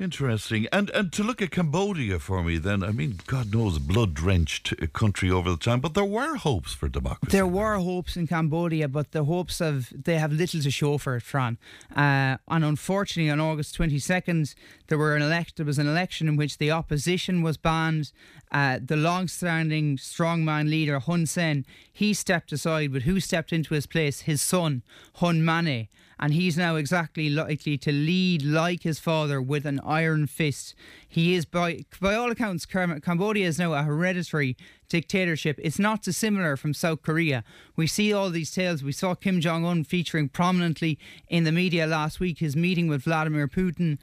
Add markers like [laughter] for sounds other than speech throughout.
Interesting. And and to look at Cambodia for me, then, I mean, God knows, blood drenched country over the time, but there were hopes for democracy. There were hopes in Cambodia, but the hopes of they have little to show for it, Fran. Uh, and unfortunately, on August 22nd, there were an elect. There was an election in which the opposition was banned. Uh, the long-standing strongman leader Hun Sen he stepped aside, but who stepped into his place? His son Hun Manet and he's now exactly likely to lead like his father with an iron fist. He is, by by all accounts, Cambodia is now a hereditary dictatorship. It's not dissimilar from South Korea. We see all these tales. We saw Kim Jong Un featuring prominently in the media last week. His meeting with Vladimir Putin.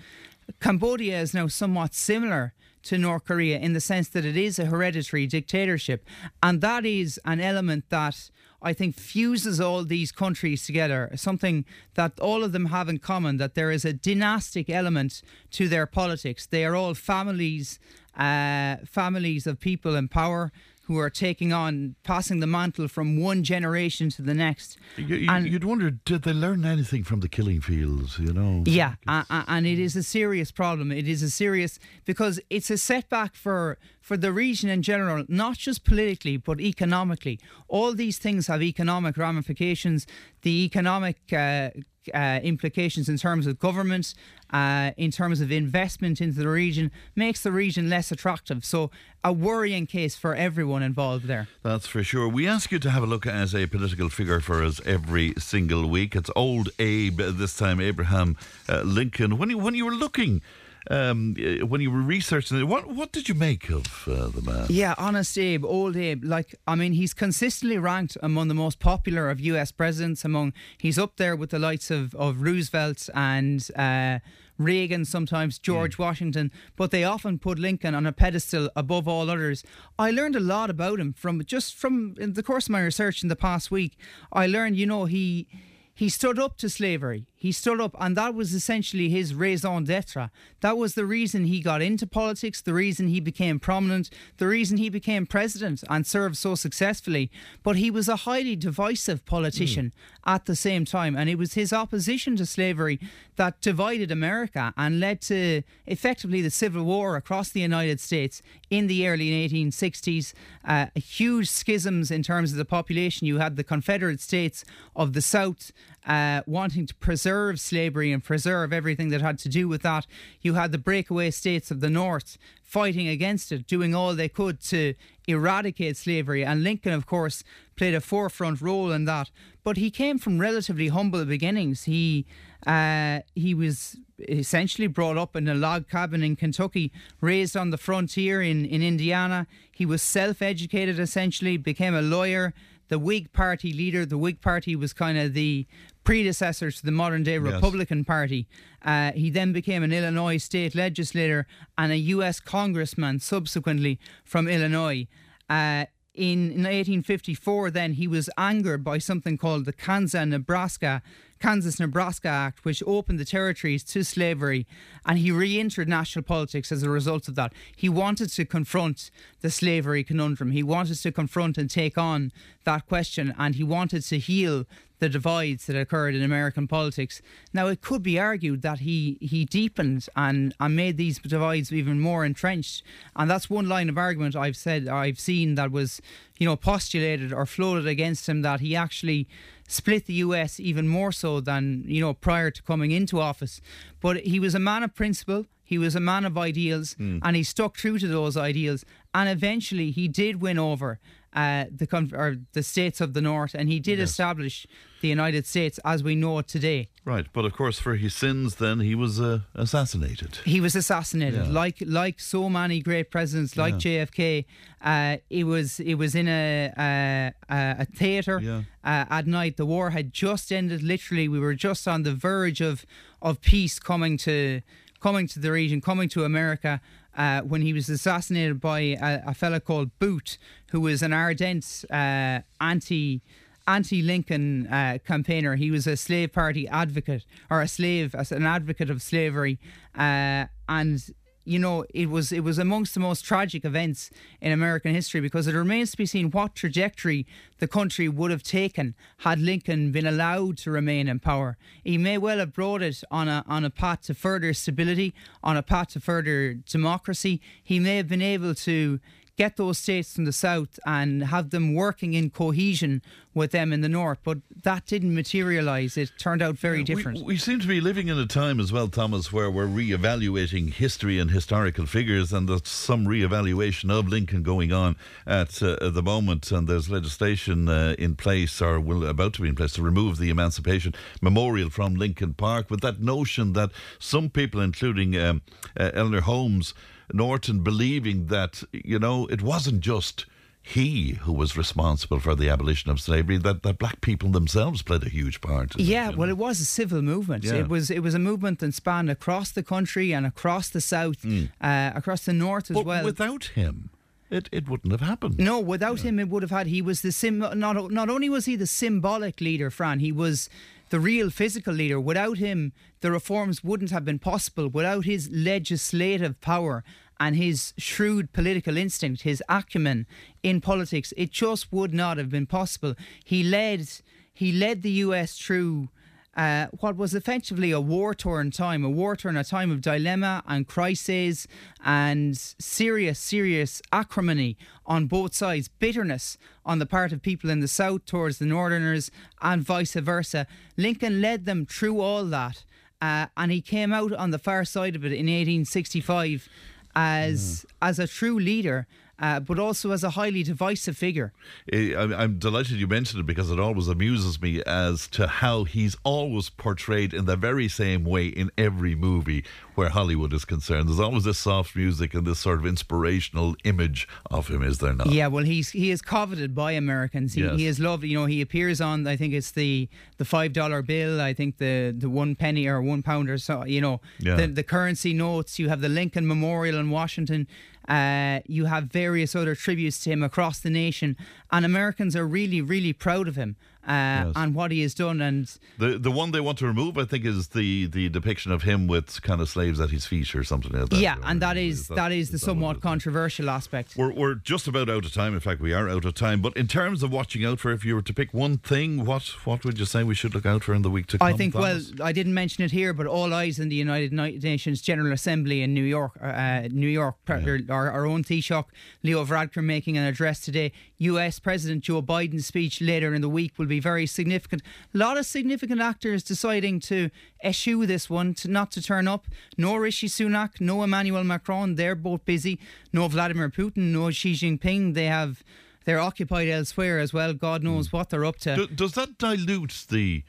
Cambodia is now somewhat similar to North Korea in the sense that it is a hereditary dictatorship, and that is an element that I think fuses all these countries together. Something that all of them have in common that there is a dynastic element to their politics. They are all families, uh, families of people in power who are taking on, passing the mantle from one generation to the next. You, and you'd wonder, did they learn anything from the killing fields? You know? Yeah, uh, and it is a serious problem. It is a serious because it's a setback for for the region in general, not just politically but economically. All these things have economic ramifications. The economic uh, uh, implications in terms of government, uh, in terms of investment into the region, makes the region less attractive. So, a worrying case for everyone involved there. That's for sure. We ask you to have a look at a political figure for us every single week. It's old Abe, this time Abraham uh, Lincoln. When you, when you were looking um, when you were researching it, what what did you make of uh, the man? Yeah, honest Abe, old Abe. Like, I mean, he's consistently ranked among the most popular of U.S. presidents. Among he's up there with the likes of of Roosevelt and. Uh, Reagan, sometimes George mm. Washington, but they often put Lincoln on a pedestal above all others. I learned a lot about him from just from in the course of my research in the past week. I learned, you know, he he stood up to slavery. He stood up, and that was essentially his raison d'etre. That was the reason he got into politics, the reason he became prominent, the reason he became president and served so successfully. But he was a highly divisive politician mm. at the same time, and it was his opposition to slavery that divided America and led to effectively the Civil War across the United States in the early 1860s. Uh, huge schisms in terms of the population. You had the Confederate States of the South uh, wanting to preserve slavery and preserve everything that had to do with that. You had the breakaway states of the North fighting against it, doing all they could to eradicate slavery. And Lincoln, of course, played a forefront role in that. But he came from relatively humble beginnings. He uh, he was essentially brought up in a log cabin in Kentucky, raised on the frontier in, in Indiana. He was self educated essentially, became a lawyer, the Whig Party leader. The Whig Party was kind of the predecessor to the modern day Republican yes. Party. Uh, he then became an Illinois state legislator and a U.S. congressman subsequently from Illinois. Uh, in 1854, then he was angered by something called the Kansas Nebraska Kansas Nebraska Act, which opened the territories to slavery, and he re entered national politics as a result of that. He wanted to confront the slavery conundrum. He wanted to confront and take on that question, and he wanted to heal the divides that occurred in American politics. Now, it could be argued that he, he deepened and, and made these divides even more entrenched. And that's one line of argument I've said, I've seen that was, you know, postulated or floated against him that he actually split the US even more so than, you know, prior to coming into office. But he was a man of principle. He was a man of ideals mm. and he stuck true to those ideals. And eventually he did win over uh, the or the states of the north, and he did yes. establish the United States as we know it today. Right, but of course, for his sins, then he was uh, assassinated. He was assassinated, yeah. like like so many great presidents, like yeah. JFK. Uh, it was it was in a a, a theater yeah. uh, at night. The war had just ended. Literally, we were just on the verge of of peace coming to coming to the region, coming to America uh, when he was assassinated by a, a fella called Booth, who was an ardent uh, anti anti-Lincoln uh, campaigner. He was a slave party advocate or a slave, an advocate of slavery, uh, and you know, it was it was amongst the most tragic events in American history because it remains to be seen what trajectory the country would have taken had Lincoln been allowed to remain in power. He may well have brought it on a on a path to further stability, on a path to further democracy. He may have been able to get those states from the south and have them working in cohesion with them in the north. But that didn't materialise. It turned out very different. We, we, seem to be living in a time as well, Thomas, where we're re-evaluating history and historical figures, and there's some re-evaluation of Lincoln going on at, uh, the moment. And there's legislation uh, in place, or will about to be in place, to remove the Emancipation Memorial from Lincoln Park. With that notion that some people, including um, uh, Eleanor Holmes, Norton believing that, you know, it wasn't just he who was responsible for the abolition of slavery that, that black people themselves played a huge part yeah it, well know? it was a civil movement yeah. it was it was a movement that spanned across the country and across the south mm. uh, across the north as but well without him it, it wouldn't have happened. No, without yeah. him, it would have had. He was the sim. Not not only was he the symbolic leader, Fran. He was the real physical leader. Without him, the reforms wouldn't have been possible. Without his legislative power and his shrewd political instinct, his acumen in politics, it just would not have been possible. He led he led the US through uh, what was effectively a war torn time, a war torn, a time of dilemma and crises and serious, serious acrimony on both sides, bitterness on the part of people in the South towards the Northerners and vice versa. Lincoln led them through all that. Uh, and he came out on the far side of it in 1865 as mm. as a true leader uh, but also as a highly divisive figure. I'm delighted you mentioned it because it always amuses me as to how he's always portrayed in the very same way in every movie where Hollywood is concerned. There's always this soft music and this sort of inspirational image of him, is there not? Yeah, well, he's he is coveted by Americans. He, yes. he is loved. You know, he appears on I think it's the the five dollar bill. I think the the one penny or one pound or so. You know, yeah. the the currency notes. You have the Lincoln Memorial in Washington. Uh, you have various other tributes to him across the nation, and Americans are really, really proud of him uh, yes. and what he has done. And the the one they want to remove, I think, is the the depiction of him with kind of slaves at his feet or something like that. Yeah, and that is, is that, that is the is somewhat controversial aspect. We're we're just about out of time. In fact, we are out of time. But in terms of watching out for, if you were to pick one thing, what what would you say we should look out for in the week to come? I think. Thomas? Well, I didn't mention it here, but all eyes in the United Nations General Assembly in New York, uh, New York, yeah. our, our own Taoiseach Leo Varadkar making an address today. U.S. President Joe Biden's speech later in the week will be very significant. A lot of significant actors deciding to eschew this one, to not to turn up. No Rishi Sunak, no Emmanuel Macron. They're both busy. No Vladimir Putin, no Xi Jinping. They have they're occupied elsewhere as well. God knows mm. what they're up to. does that dilute the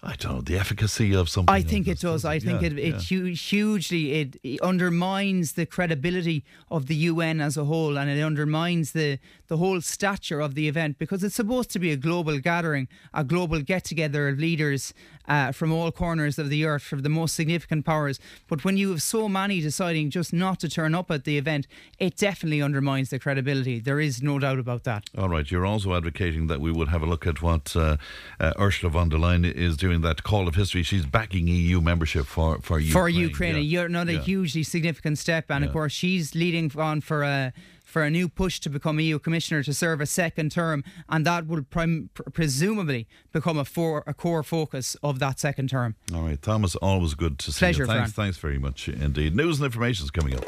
I don't know the efficacy of something. I think it does. I think yeah, it, it yeah. hu- hugely it, it, undermines the credibility of the UN as a whole, and it undermines the the whole stature of the event because it's supposed to be a global gathering, a global get together of leaders uh, from all corners of the earth, from the most significant powers. But when you have so many deciding just not to turn up at the event, it definitely undermines the credibility. There is no doubt about that. All right. You're also advocating that we would have a look at what uh, uh, Ursula von der Leyen is doing, that call of history. She's backing EU membership for, for Ukraine. For Ukraine. Yeah. Another yeah. hugely significant step. And yeah. of course, she's leading on for a for a new push to become EU Commissioner to serve a second term, and that will prim- presumably become a, for- a core focus of that second term. All right, Thomas, always good to see Pleasure, you. Thanks, Fran. thanks very much indeed. News and information is coming up.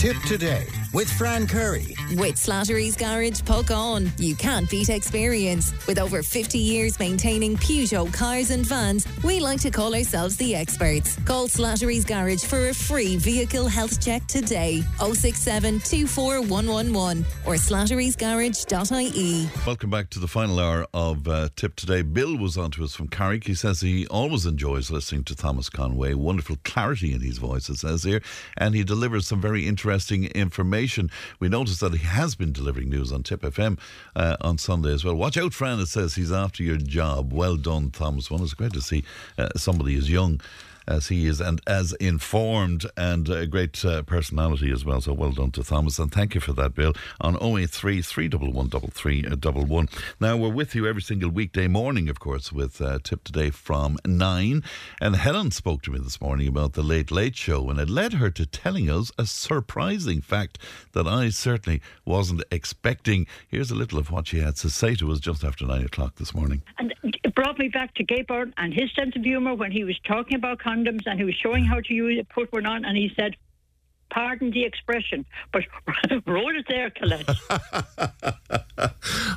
Tipp today with Fran Curry. With Slattery's Garage, puck on. You can't beat experience. With over 50 years maintaining Peugeot cars and vans, we like to call ourselves the experts. Call Slattery's Garage for a free vehicle health check today. 067 24111 or slatterysgarage.ie. Welcome back to the final hour of uh, Tipp Today. Bill was on to us from Carrick. He says he always enjoys listening to Thomas Conway. Wonderful clarity in his voice, it says here. And he delivers some very interesting interesting information. We noticed that he has been delivering news on Tipp FM uh, on Sunday as well. Watch out, Fran. It says he's after your job. Well done, Thomas. Well, it's great to see uh, somebody as young as he is and as informed and a great uh, personality as well. So well done to Thomas and thank you for that, Bill. On 083 311 3311. Now we're with you every single weekday morning, of course, with uh, Tipp Today from 9. And Helen spoke to me this morning about the Late Late Show and it led her to telling us a surprising fact that I certainly wasn't expecting. Here's a little of what she had to say to us just after 9 o'clock this morning. And it brought me back to Gay Byrne and his sense of humour when he was talking about condoms and he was showing how to use put one on, and he said, Pardon the expression, but [laughs] roll it there, Colette.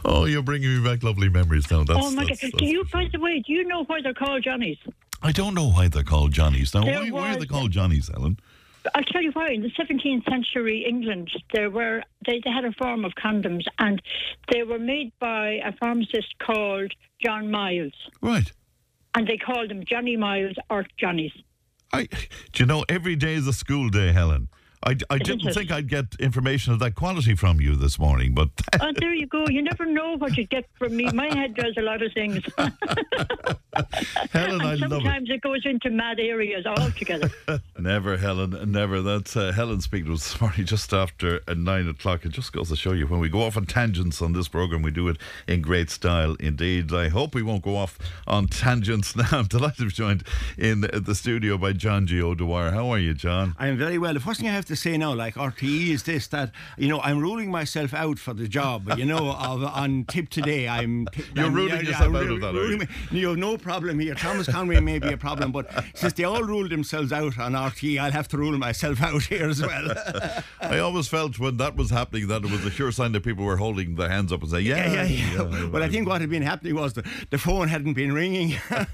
[laughs] oh, you're bringing me back lovely memories now. That's, oh my that's, God! that's Do you, by the way, do you know why they're called Johnnies? I don't know why they're called Johnnies. Now, why, why are they called Johnnies, Helen? I'll tell you why. In the 17th century England, there were they, they had a form of condoms, and they were made by a pharmacist called John Miles, Right. and they called them Johnny Miles or Johnnies. I, do you know, every day is a school day, Helen. I, I didn't it? think I'd get information of that quality from you this morning, but Oh, there you go. You never know what you get from me. My head does a lot of things. [laughs] Helen, I and love it. sometimes it goes into mad areas altogether. [laughs] Never, Helen, never. That's uh, Helen speaking to us this morning just after uh, nine o'clock. It just goes to show you when we go off on tangents on this program, we do it in great style indeed. I hope we won't go off on tangents [laughs] now. I'm delighted to be joined in the studio by John G. O'Dwyer. How are you, John? I'm very well. The first thing I have to say now, like RTE, is this that you know I'm ruling myself out for the job. But you know, of, on tip today, I'm. [laughs] You're I'm- ruling yeah, yourself I'm out of that, ruling you? Have no problem here. Thomas Conway may be a problem, but since they all ruled themselves out on RTE, I'll have to rule myself out here as well. [laughs] I always felt when that was happening that it was a sure sign that people were holding their hands up and saying, yeah, yeah, yeah, yeah. Well, I think what had been happening was the, the phone hadn't been ringing. [laughs]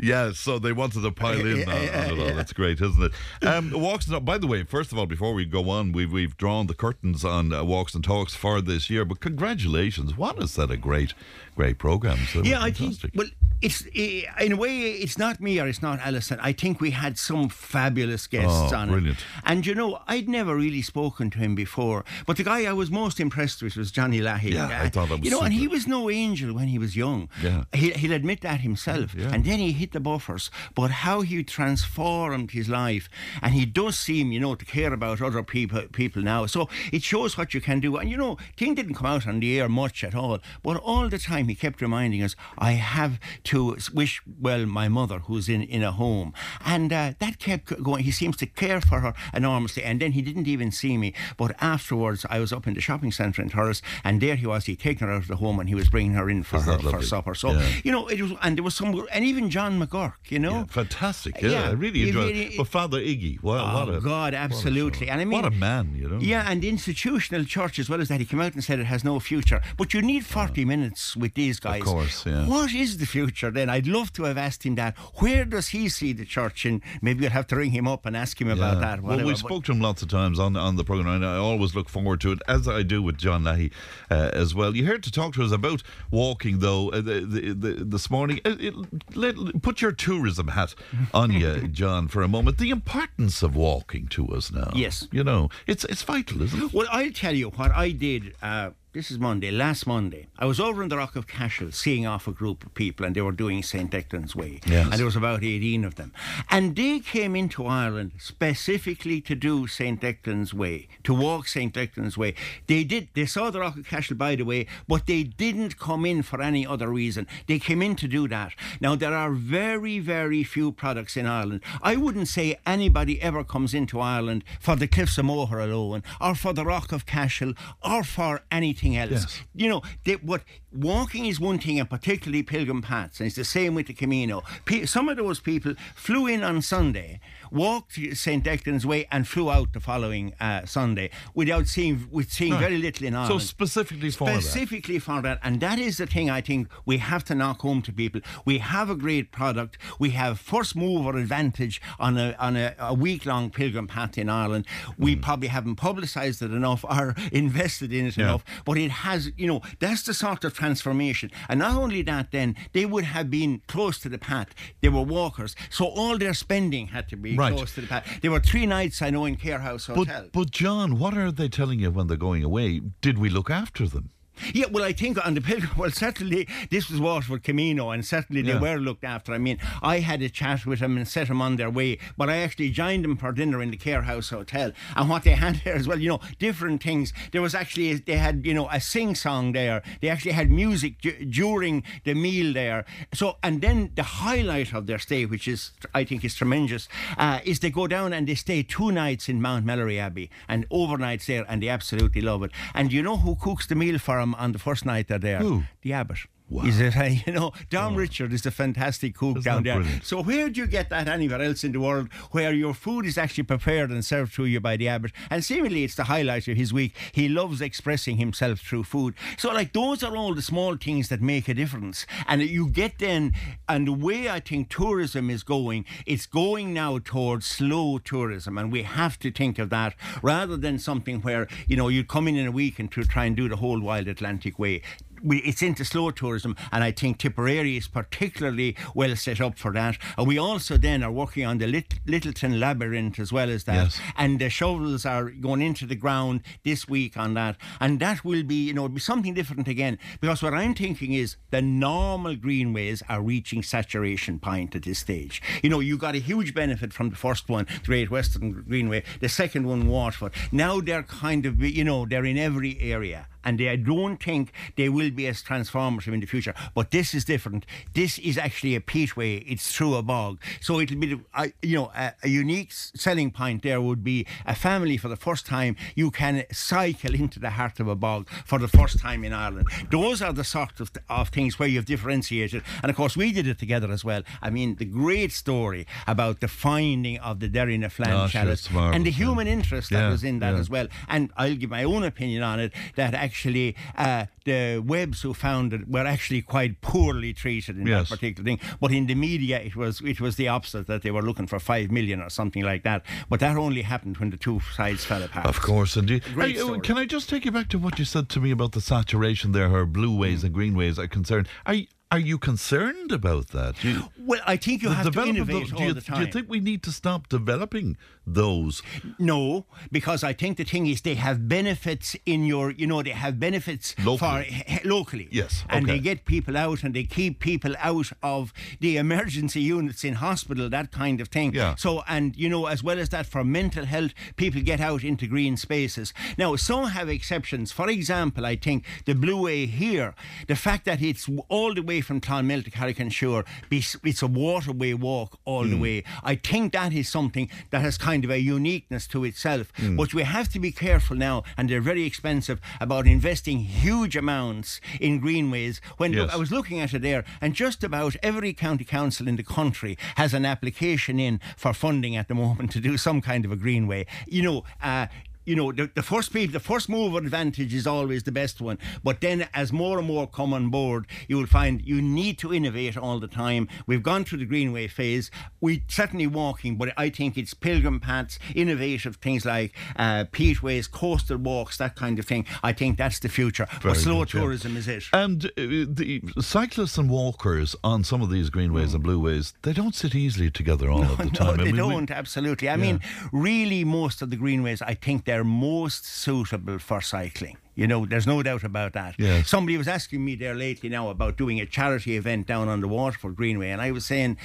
Yeah, so they wanted to pile in on, on it all. yeah. That's great, isn't it? Um, walks and by the way, first of all, before we go on, we've we've drawn the curtains on uh, walks and talks for this year. But congratulations! What is that a great, great program? So Yeah, I think. Well, it's in a way, it's not me or it's not Alison. I think we had some fabulous guests Oh, on brilliant. it, and you know, I'd never really spoken to him before. But the guy I was most impressed with was Johnny Lahey. Yeah, I thought that was you know, and he was no angel when he was young. Yeah. he, he'll admit that himself. Yeah. And then he hit the buffers. But how he transformed his life, and he does seem, you know, to care about other people people now. So it shows what you can do. And you know, thing didn't come out on the air much at all, but all the time he kept reminding us, I have to wish well my mother who's in in a home, and uh, that kept going. He seems to care for her enormously. And then he didn't even see me, but afterwards I was up in the shopping centre in Thurles, and there he was. He'd taken her out of the home, and he was bringing her in for her for supper. So Yeah. you know, it was, and there was some, and even John McGurk, you know. Yeah, fantastic. Yeah, Yeah, I really enjoyed it. But Father Iggy, what, Oh, what a God, absolutely. And I mean- what a man, you know. Yeah, and the institutional church as well as that. He came out and said it has no future. But you need 40 minutes with these guys. Of course, yeah. What is the future then? I'd love to have asked him that. Where does he see the church? And maybe we'll have to ring him up and ask him about Yeah. that. Well, we spoke to him lots of times on on the program, and I always look forward to it, as I do with John Lahey uh, as well. You here to talk to us about walking, though, uh, the, the, the, this morning. Uh, it, let, put your tourism hat on you, [laughs] John, for a moment. The importance of walking to us now. Yes. you know, it's it's vital, isn't it? Well, I'll tell you what I did. Uh, this is Monday, last Monday. I was over in the Rock of Cashel seeing off a group of people, and they were doing St. Declan's Way. Yes. And there was about 18 of them. And they came into Ireland specifically to do St. Declan's Way, to walk St. Declan's Way. They did, they saw the Rock of Cashel, by the way, but they didn't come in for any other reason. They came in to do that. Now, there are very, very few products in Ireland. I wouldn't say anybody ever comes into Ireland for the Cliffs of Moher alone, or for the Rock of Cashel, or for anything else. Yes. You know, they, what walking is one thing, and particularly pilgrim paths, and it's the same with the Camino. Pe- some of those people flew in on Sunday, walked St. Declan's Way, and flew out the following uh, Sunday without seeing, with seeing Right. very little in Ireland. So specifically for that. Specifically for that. And that is the thing I think we have to knock home to people. We have a great product. We have first mover advantage on a on a, a week long pilgrim path in Ireland. We Mm. probably haven't publicised it enough [laughs] or invested in it Yeah. enough. But it has, you know, that's the sort of transformation. And not only that, then they would have been close to the path. They were walkers. So all their spending had to be Right. close to the were three nights I know in Cahir House Hotel. But but John, what are they telling you when they're going away? Did we look after them? Yeah, well, I think on the pilgrim, [laughs] well, certainly this was Waterford Camino, and certainly they were looked after. I mean, I had a chat with them and set them on their way, but I actually joined them for dinner in the Cahir House Hotel. And what they [laughs] had there as well, you know, different things. There was actually, they had, you know, a sing song there. They actually had music d- during the meal there. So, and then the highlight of their stay, which is, I think, is tremendous, uh, is they go down and they stay two nights in Mount Melleray Abbey and overnights there, and they absolutely love it. And you know who cooks the meal for them on the first night they're there? Who? The abbot. Wow. Is it? [laughs] uh, You know, Dom Richard is a fantastic cook Isn't down there. brilliant? So where do you get that anywhere else in the world where your food is actually prepared and served to you by the abbot? And seemingly it's the highlight of his week. He loves expressing himself through food. So like those are all the small things that make a difference. And you get then, and the way I think tourism is going, it's going now towards slow tourism, and we have to think of that rather than something where you know you come in in a week and to try and do the whole Wild Atlantic way we, it's into slow tourism, and I think Tipperary is particularly well set up for that. And we also then are working on the Lit- Littleton Labyrinth as well as that, Yes. and the shovels are going into the ground this week on that, and that will be, you know, it'll be something different again. Because what I'm thinking is the normal greenways are reaching saturation point at this stage. You know, you got a huge benefit from the first one, the Great Western Greenway, the second one, Waterford. Now they're kind of, you know, they're in every area and they, I don't think they will be as transformative in the future. But this is different. This is actually a peatway. It's through a bog, so it'll be, the- I- you know, a, a unique selling point. There would be a family for the first time. You can cycle into the heart of a bog for the first time in Ireland. Those are the sort of, of things where you've differentiated, and of course we did it together as well. I mean, the great story about the finding of the Derrynaflan Oh, sure, and the human interest that Yeah, was in that yeah. as well. And I'll give my own opinion on it that actually uh, the Webbs who found it were actually quite poorly treated in Yes. that particular thing. But in the media, it was it was the opposite that they were looking for five million or something like that. But that only happened when the two sides fell apart. Of course, indeed. Great Hey, uh, story. can I just take you back to what you said to me about the saturation there, her blue ways and green ways are concerned? Are are you concerned about that? You, Well, I think you have to innovate those- all do you, the do you think we need to stop developing those? No, because I think the thing is they have benefits in your, you know, they have benefits Locally. for h- locally. Yes, and okay. they get people out and they keep people out of the emergency units in hospital, that kind of thing. Yeah. So, and you know, as well as that, for mental health, people get out into green spaces. Now, some have exceptions. For example, I think the Blue Way here, the fact that it's all the way from Clonmel to Carrick-on-Suir, it's a waterway walk all Hmm. the way. I think that is something that has kind of a uniqueness to itself. Hmm. But we have to be careful now, and they're very expensive, about investing huge amounts in greenways. When look, Yes. I was looking at it there, and just about every county council in the country has an application in for funding at the moment to do some kind of a greenway. You know, uh, you know, the, the first people, the first mover advantage is always the best one. But then, as more and more come on board, you will find you need to innovate all the time. We've gone through the greenway phase. We're certainly walking, but I think it's pilgrim paths, innovative things like uh, peatways, coastal walks, that kind of thing. I think that's the future. Very but slow good, yeah. tourism is it. And uh, the cyclists and walkers on some of these greenways and blueways, they don't sit easily together all of the [laughs] No, time. I they mean, don't, absolutely. I mean, really, most of the greenways, I think they're most suitable for cycling. You know, there's no doubt about that. Yes. Somebody was asking me there lately now about doing a charity event down on the Waterford Greenway, and I was saying,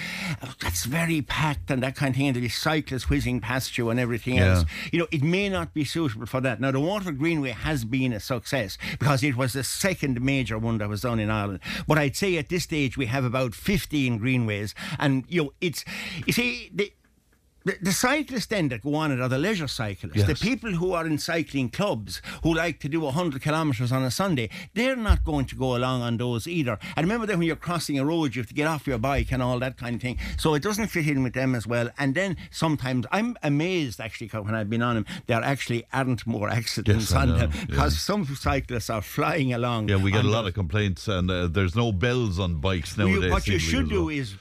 oh, that's very packed and that kind of thing, and there'll be cyclists whizzing past you and everything Yeah. else. You know, it may not be suitable for that. Now, the Waterford Greenway has been a success because it was the second major one that was done in Ireland. But I'd say at this stage we have about 15 greenways, and, you know, it's, you see, the, the, the cyclists then that go on it are the leisure cyclists. Yes. The people who are in cycling clubs who like to do 100 kilometres on a Sunday, they're not going to go along on those either. And remember that when you're crossing a road, you have to get off your bike and all that kind of thing. So it doesn't fit in with them as well. And then sometimes I'm amazed actually when I've been on them, there actually aren't more accidents Yes, on know, them yeah. because some cyclists are flying along. Yeah, we get a lot those. of complaints, and uh, there's no bells on bikes nowadays. you- what you should do well. is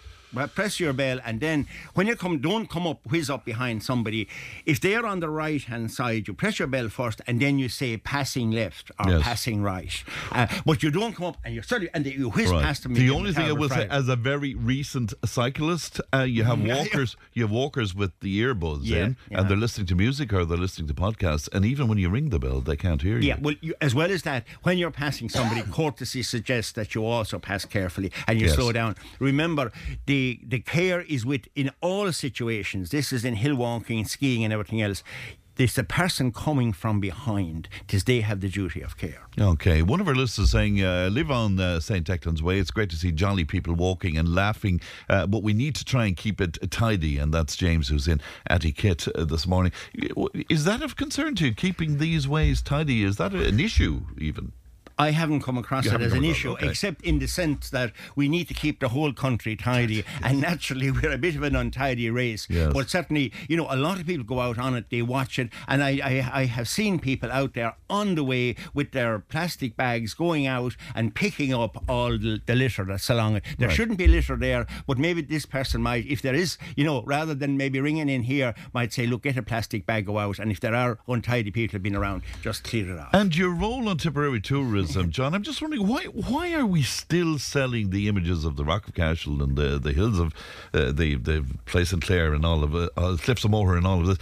press your bell, and then when you come, don't come up, whiz up behind somebody. If they're on the right hand side, you press your bell first, and then you say passing left or Yes. passing right. Uh, but you don't come up and you suddenly and you whiz Right. past them. The only thing I will say, as a very recent cyclist, uh, you have [laughs] walkers. You have walkers with the earbuds Yeah, in, yeah. and they're listening to music or they're listening to podcasts. And even when you ring the bell, they can't hear you. Yeah, well, you, as well as that, when you're passing somebody, [laughs] courtesy suggests that you also pass carefully and you Yes. slow down. Remember, the the care is with in all situations. This is in hill walking, skiing, and everything else. It's the person coming from behind. Tis they have the duty of care. Okay, one of our listeners saying, uh, live on uh, St. Declan's Way. It's great to see jolly people walking and laughing, uh, but we need to try and keep it tidy. And that's James, who's in Etiquette uh, this morning. Is that of concern to you, keeping these ways tidy? Is that an issue, even? I haven't come across You it as an issue, okay. except in the sense that we need to keep the whole country tidy. And naturally, [laughs] we're a bit of an untidy race. Yes. But certainly, you know, a lot of people go out on it, they watch it. And I, I, I have seen people out there on the way with their plastic bags going out and picking up all the, the litter that's along it. There Right. shouldn't be litter there, but maybe this person might, if there is, you know, rather than maybe ringing in here, might say, look, get a plastic bag, go out. And if there are untidy people been around, just clear it off. And your role on Tipperary tourism, [laughs] John, I'm just wondering why why are we still selling the images of the Rock of Cashel and the, the hills of uh, the the place in Clare and all of it, uh, Cliffs of Moher and all of this,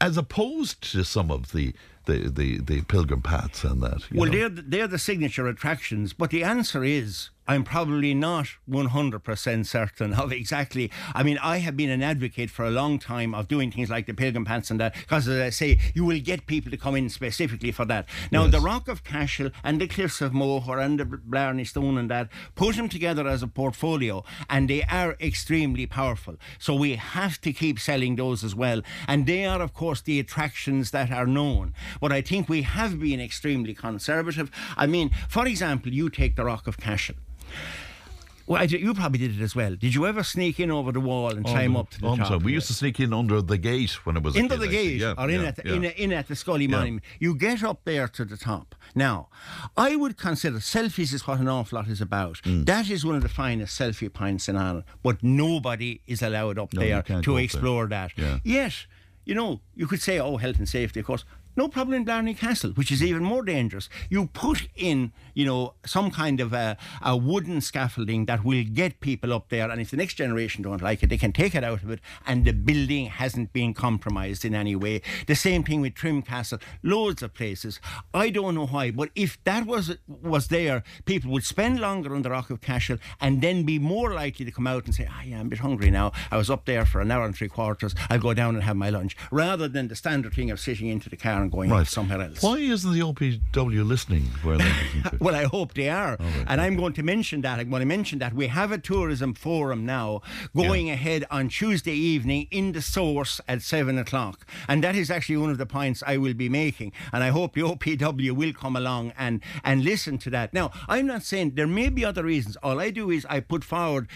as opposed to some of the the, the, the pilgrim paths and that. Well, know? they're the, they're the signature attractions, but the answer is I'm probably not 100% certain of exactly. I mean, I have been an advocate for a long time of doing things like the pilgrim pants and that, because as I say, you will get people to come in specifically for that. Now, Yes. the Rock of Cashel and the Cliffs of Moher and the Blarney Stone and that, put them together as a portfolio, and they are extremely powerful. So we have to keep selling those as well. And they are, of course, the attractions that are known. But I think we have been extremely conservative. I mean, for example, you take the Rock of Cashel. Well, I did- you probably did it as well. Did you ever sneak in over the wall and climb up to the Oh, I'm top? sorry, We used to sneak in under the gate when it was into the gate Yeah, or in yeah, at the, in, in at the Scully. Monument. You get up there to the top. Now, I would consider selfies is what an awful lot is about. Mm. That is one of the finest selfie points in Ireland, but nobody is allowed up No, there to up there. explore that. Yet, you know, you could say, oh, health and safety, of course. No problem in Blarney Castle, which is even more dangerous. You put in, you know, some kind of a, a wooden scaffolding that will get people up there, and if the next generation don't like it, they can take it out of it, and the building hasn't been compromised in any way. The same thing with Trim Castle, loads of places. I don't know why, but if that was was there, people would spend longer on the Rock of Cashel and then be more likely to come out and say, "Ah, yeah, I'm a bit hungry now. I was up there for an hour and three quarters. I'll go down and have my lunch," rather than the standard thing of sitting into the car and going Right. somewhere else. Why isn't the OPW listening where they? [laughs] Well, I hope they are. and I'm going to mention that. I'm going to mention that we have a tourism forum now going ahead on Tuesday evening in the source at seven o'clock. And that is actually one of the points I will be making. And I hope the OPW will come along and, and listen to that. Now, I'm not saying there may be other reasons. All I do is I put forward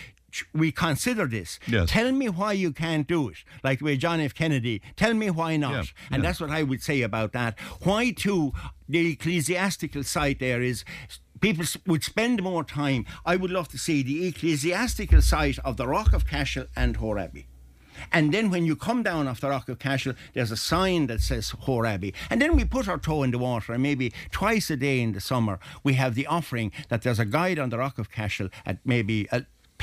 we consider this. Yes. Tell me why you can't do it. Like the way John F. Kennedy, tell me why not. Yeah, And yeah. that's what I would say about that. Why, too, the ecclesiastical side there is people would spend more time. I would love to see the ecclesiastical side of the Rock of Cashel and Hore Abbey. And then when you come down off the Rock of Cashel, there's a sign that says Hore Abbey. And then we put our toe in the water, and maybe twice a day in the summer, we have the offering that there's a guide on the Rock of Cashel at maybe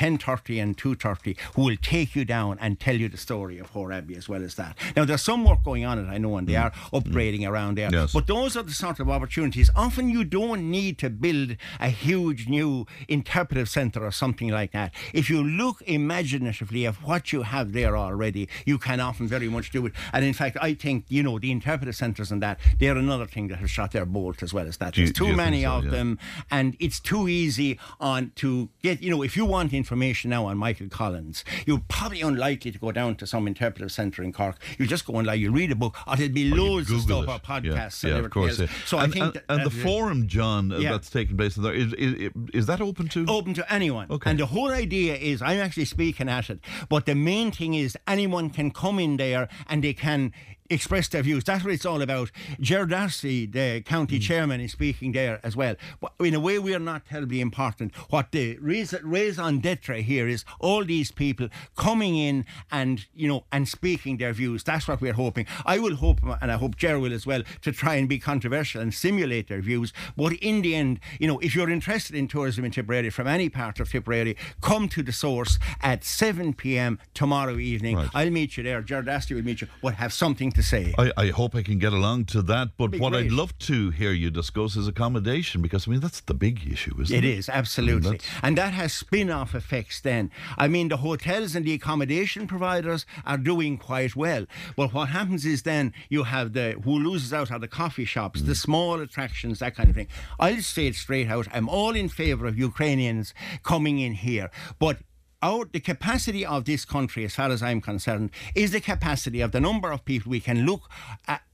10.30 and 2.30 who will take you down and tell you the story of Hore Abbey as well as that. Now, there's some work going on it, I know, and they are upgrading around there. Yes. But those are the sort of opportunities. Often you don't need to build a huge new interpretive centre or something like that. If you look imaginatively at what you have there already, you can often very much do it. And in fact, I think, you know, the interpretive centres and that, they're another thing that has shot their bolt as well as that. There's too many so? of Yeah. them, and it's too easy on to get, you know, if you want information now on Michael Collins, you're probably unlikely to go down to some interpretive centre in Cork. You just go and like, you read a book, or there'll be you loads of stuff it. or podcasts Yeah, and yeah, of course. yeah. So and, I think and, that, and the forum, John, uh, Yeah. that's taking place in there, is, is, is that open to? open to anyone. Okay. And the whole idea is I'm actually speaking at it, but the main thing is anyone can come in there and they can express their views. That's what it's all about. Ger Darcy, the county Mm. chairman, is speaking there as well. But in a way, we are not terribly important. What the raison d'etre here is all these people coming in and you know and speaking their views. That's what we're hoping. I will hope, and I hope Ger will as well, to try and be controversial and simulate their views. But in the end, you know, if you're interested in tourism in Tipperary from any part of Tipperary, come to the source at 7 p.m. tomorrow evening. Right. I'll meet you there. Ger Darcy will meet you. We'll have something to say. I, I hope I can get along to that. But what I'd love to hear you discuss is accommodation because I mean that's the big issue, isn't it? It is, absolutely. that's- And that has spin off effects then. I mean, the hotels and the accommodation providers are doing quite well. But what happens is then you have the who loses out are the coffee shops, the mm. small attractions, that kind of thing. I'll say it straight out. I'm all in favour of Ukrainians coming in here. But our, the capacity of this country, as far as I'm concerned, is the capacity of the number of people we can look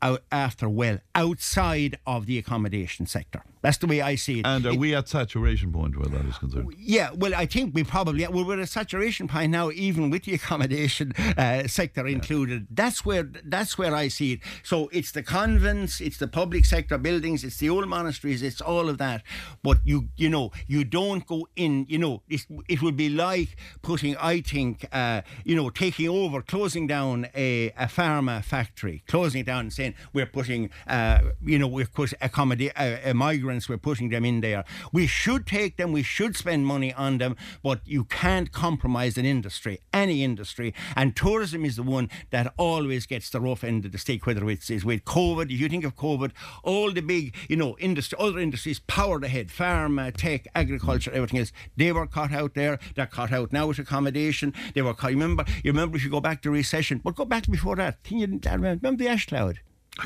out after well outside of the accommodation sector. That's the way I see it. And are It- we at saturation point where that is concerned? yeah, well, I think we probably well, we're at a saturation point now, even with the [laughs] accommodation uh, sector included. That's where that's where I see it. So it's the convents, it's the public sector buildings, it's the old monasteries, it's all of that. But you you know you don't go in. You know it, it would be like putting, I think, uh, you know, taking over, closing down a, a pharma factory, closing it down and saying we're putting, uh, you know, we're put accommodate uh, uh, migrants, we're putting them in there. We should take them, we should spend money on them, but you can't compromise an industry, any industry. And tourism is the one that always gets the rough end of the stick, whether it's is with COVID. If you think of COVID, all the big, you know, industry, other industries powered ahead, pharma, tech, agriculture, everything else. They were caught out there. They're caught out now accommodation. They were. You remember? You remember if you go back to recession, but go back before that. Remember the ash cloud?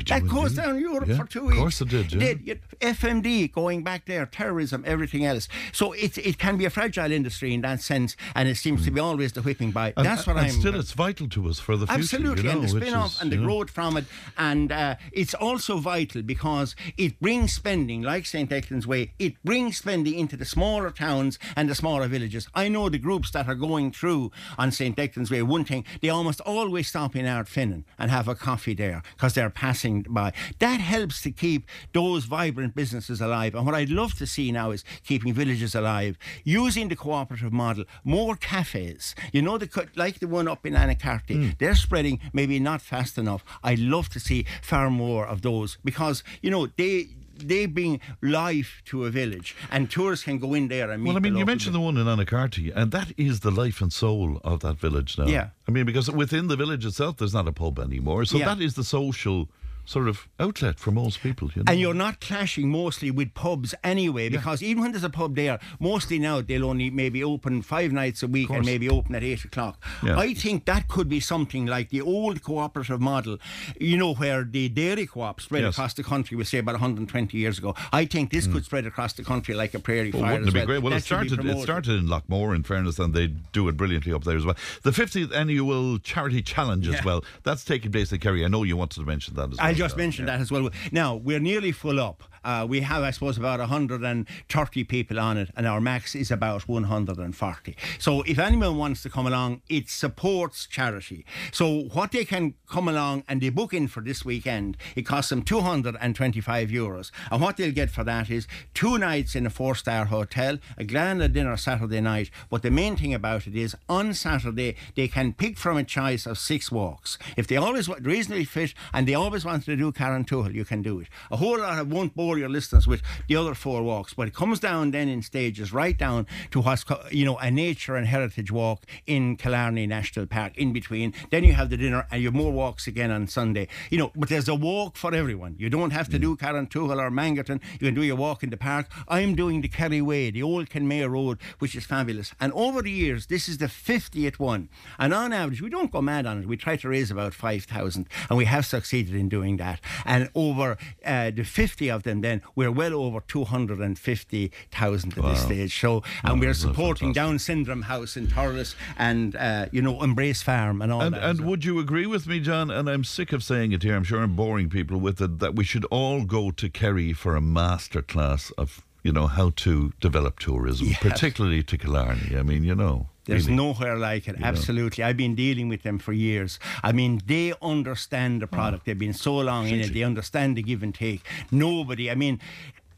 That goes down Europe Yeah, for two weeks. of course it did, yeah. You- FMD going back there, terrorism, everything else. So it it can be a fragile industry in that sense, and it seems to be always the whipping by. And- That's what and I'm. still, it's vital to us for the future. Absolutely, you know, and the which spin off is, and the know, growth from it. And uh, it's also vital because it brings spending, like St. Declan's Way, it brings spending into the smaller towns and the smaller villages. I know the groups that are going through on St. Declan's Way, one thing, they almost always stop in Ardfinnan and have a coffee there because they're passing by. That helps to keep those vibrant businesses alive. And what I'd love to see now is keeping villages alive, using the cooperative model, more cafes. You know, the like the one up in Anacarty, hmm. they're spreading maybe not fast enough. I'd love to see far more of those because, you know, they they bring life to a village and tourists can go in there and meet Well, I mean, you mentioned the one in Anacarty, and that is the life and soul of that village now. Yeah. I mean, because within the village itself, there's not a pub anymore. So Yeah. that is the social sort of outlet for most people. You know? And you're not clashing mostly with pubs anyway, because even when there's a pub there, mostly now they'll only maybe open five nights a week and maybe open at eight o'clock. Yeah. I think that could be something like the old cooperative model, you know, where the dairy co-op spread Yes. across the country, we say about 120 years ago. I think this hmm. could spread across the country like a prairie Well, fire. wouldn't as it be well. great? Well, it That started. It started in Loughmore, in fairness, and they do it brilliantly up there as well. The 50th annual charity challenge as well. That's taking place in Kerry. I know you wanted to mention that as well. I'll just mentioned mention that as well. Now, we're nearly full up. Uh, we have, I suppose, about 130 people on it, and our max is about 140. So, if anyone wants to come along, it supports charity. So, what they can come along and they book in for this weekend, it costs them 225 euros. And what they'll get for that is two nights in a four star hotel, a grand dinner Saturday night. But the main thing about it is on Saturday, they can pick from a choice of six walks. If they always want reasonably fit and they always want to do Carrauntoohil, you can do it. A whole lot of won't your listeners with the other four walks, but it comes down then in stages right down to what's you know a nature and heritage walk in Killarney National Park in between. Then you have the dinner and you have more walks again on Sunday. You know, but there's a walk for everyone. You don't have to do Carrauntoohil or Mangerton. You can do your walk in the park. I'm doing the Kerry Way, the old Kenmare Road, which is fabulous. And over the years, this is the 50th one. And on average, we don't go mad on it. We try to raise about 5,000, and we have succeeded in doing that. And over uh, the 50 of them, then we're well over 250,000 at this stage. So, and we're supporting. Down Syndrome House in Thurles and uh, you know Embrace Farm and all And, that. and would you agree with me, John? And I'm sick of saying it here. I'm sure I'm boring people with it. That we should all go to Kerry for a master class of you know, how to develop tourism, Yeah. particularly to Killarney. I mean, you know. There's really. nowhere like it. Absolutely. I've been dealing with them for years. I mean, they understand the product. Oh, They've been so long in it. They understand the give and take. Nobody, I mean,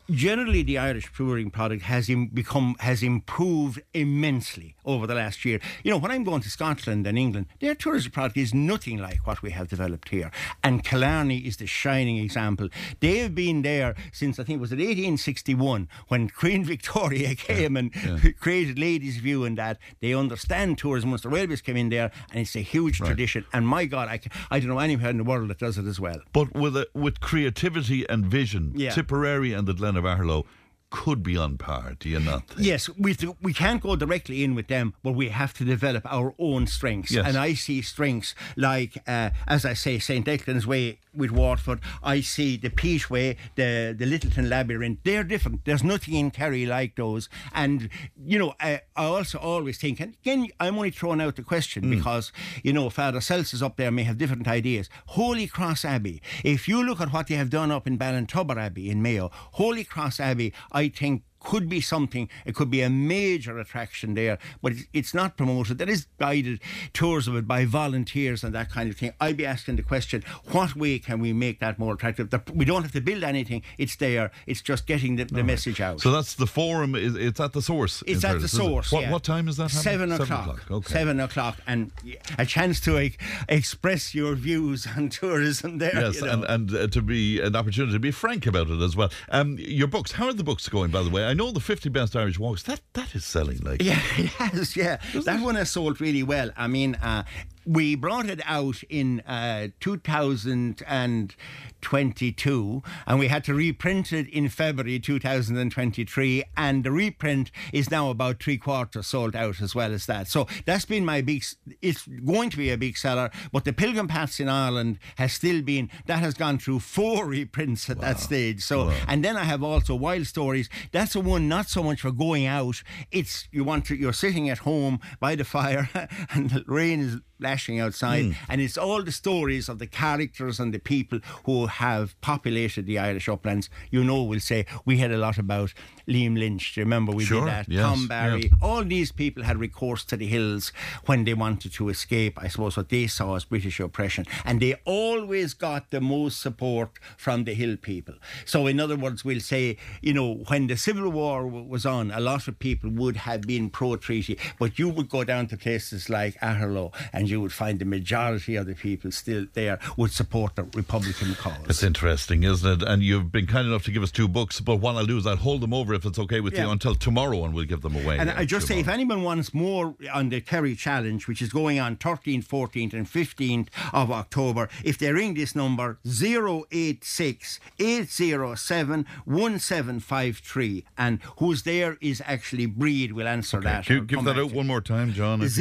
generally the Irish touring product has Im- become has improved immensely over the last year. You know, when I'm going to Scotland and England, their tourism product is nothing like what we have developed here. And Killarney is the shining example. They have been there since I think it was it 1861 when [laughs] Queen Victoria came and [laughs] created Ladies View and that they understand tourism once the railways came in there and it's a huge tradition. And my God, I, I don't know anywhere in the world that does it as well. But with a, with creativity and vision, Yeah. Tipperary and the Glen of Aherlow could be on par. Do you not? Think? Yes, we we can't go directly in with them, but we have to develop our own strengths. Yes. And I see strengths like, uh, as I say, St Declan's Way with Waterford. I see the Peatway, the the Littleton Labyrinth. They're different. There's nothing in Kerry like those. And you know, I, I also always think, and again, I'm only throwing out the question mm. because you know Father Celsus up there may have different ideas. Holy Cross Abbey. If you look at what they have done up in Ballintubber Abbey in Mayo, Holy Cross Abbey, I think could be something. It could be a major attraction there, but it's- not promoted. There is guided tours of it by volunteers and that kind of thing. I'd be asking the question: What way can we make that more attractive? We don't have to build anything. It's there. It's just getting the, the message out. So that's the forum. Is it's at the source. It's at the it? source. What, yeah. what time is that? happening? Seven o'clock. Okay. Seven o'clock, and a chance to like, express your views [laughs] on tourism there. Yes, you know. and, and uh, to be an opportunity to be frank about it as well. Um, your books, how are the books going, by the way? I know the 50 best Irish walks, that that is selling like. Yeah, [laughs] it has. Yeah, that one has sold really well. I mean, uh, we brought it out in uh, 2022, and we had to reprint it in February 2023, and the reprint is now about three quarters sold out as well as that. So that's been my big. It's going to be a big seller, but the Pilgrim Paths in Ireland has still been that has gone through four [laughs] reprints at that stage. So, and then I have also Wild Stories. That's a one not so much for going out. It's you want to. You're sitting at home by the fire, [laughs] and the rain is lashing outside, hmm. and it's all the stories of the characters and the people who have populated the Irish uplands. You know, we'll say we had a lot about Liam Lynch. Do you remember we Sure, did that? yes, Tom Barry. yeah. All these people had recourse to the hills when they wanted to escape. I suppose what they saw as British oppression, and they always got the most support from the hill people. So, in other words, we'll say, you know, when the Civil War w- was on, a lot of people would have been pro-treaty, but you would go down to places like Aherlow, and you would find the majority of the people still there would support the Republican cause. It's interesting, isn't it? And you've been kind enough to give us two books, but what I'll do is I'll hold them over if it's okay with you until tomorrow and we'll give them away. And I just say, if anyone wants more on the Kerry Challenge, which is going on 13th, 14th, and 15th of October, if they ring this number 086 807 1753, and who's there is actually Breed, will answer that. Give, give that out one more time, John. if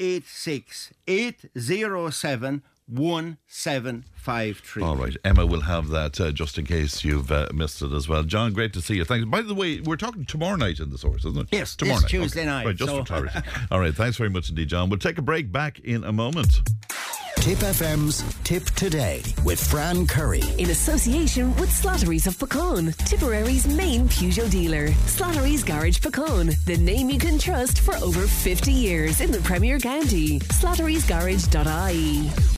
086 807 1753. All right, Emma will have that uh, just in case you've uh, missed it as well. John, great to see you. Thanks. By the way, we're talking tomorrow night in the source, isn't it? Yes, tomorrow this night. Tuesday Okay. night, Right, just so- for clarity. [laughs] All right, thanks very much indeed, John. We'll take a break back in a moment. Tipp FM's Tipp Today with Fran Curry. in association with Slattery's of Puckane, Tipperary's main Peugeot dealer. Slattery's Garage Puckane, the name you can trust for over 50 years in the Premier County. Slattery'sGarage.ie.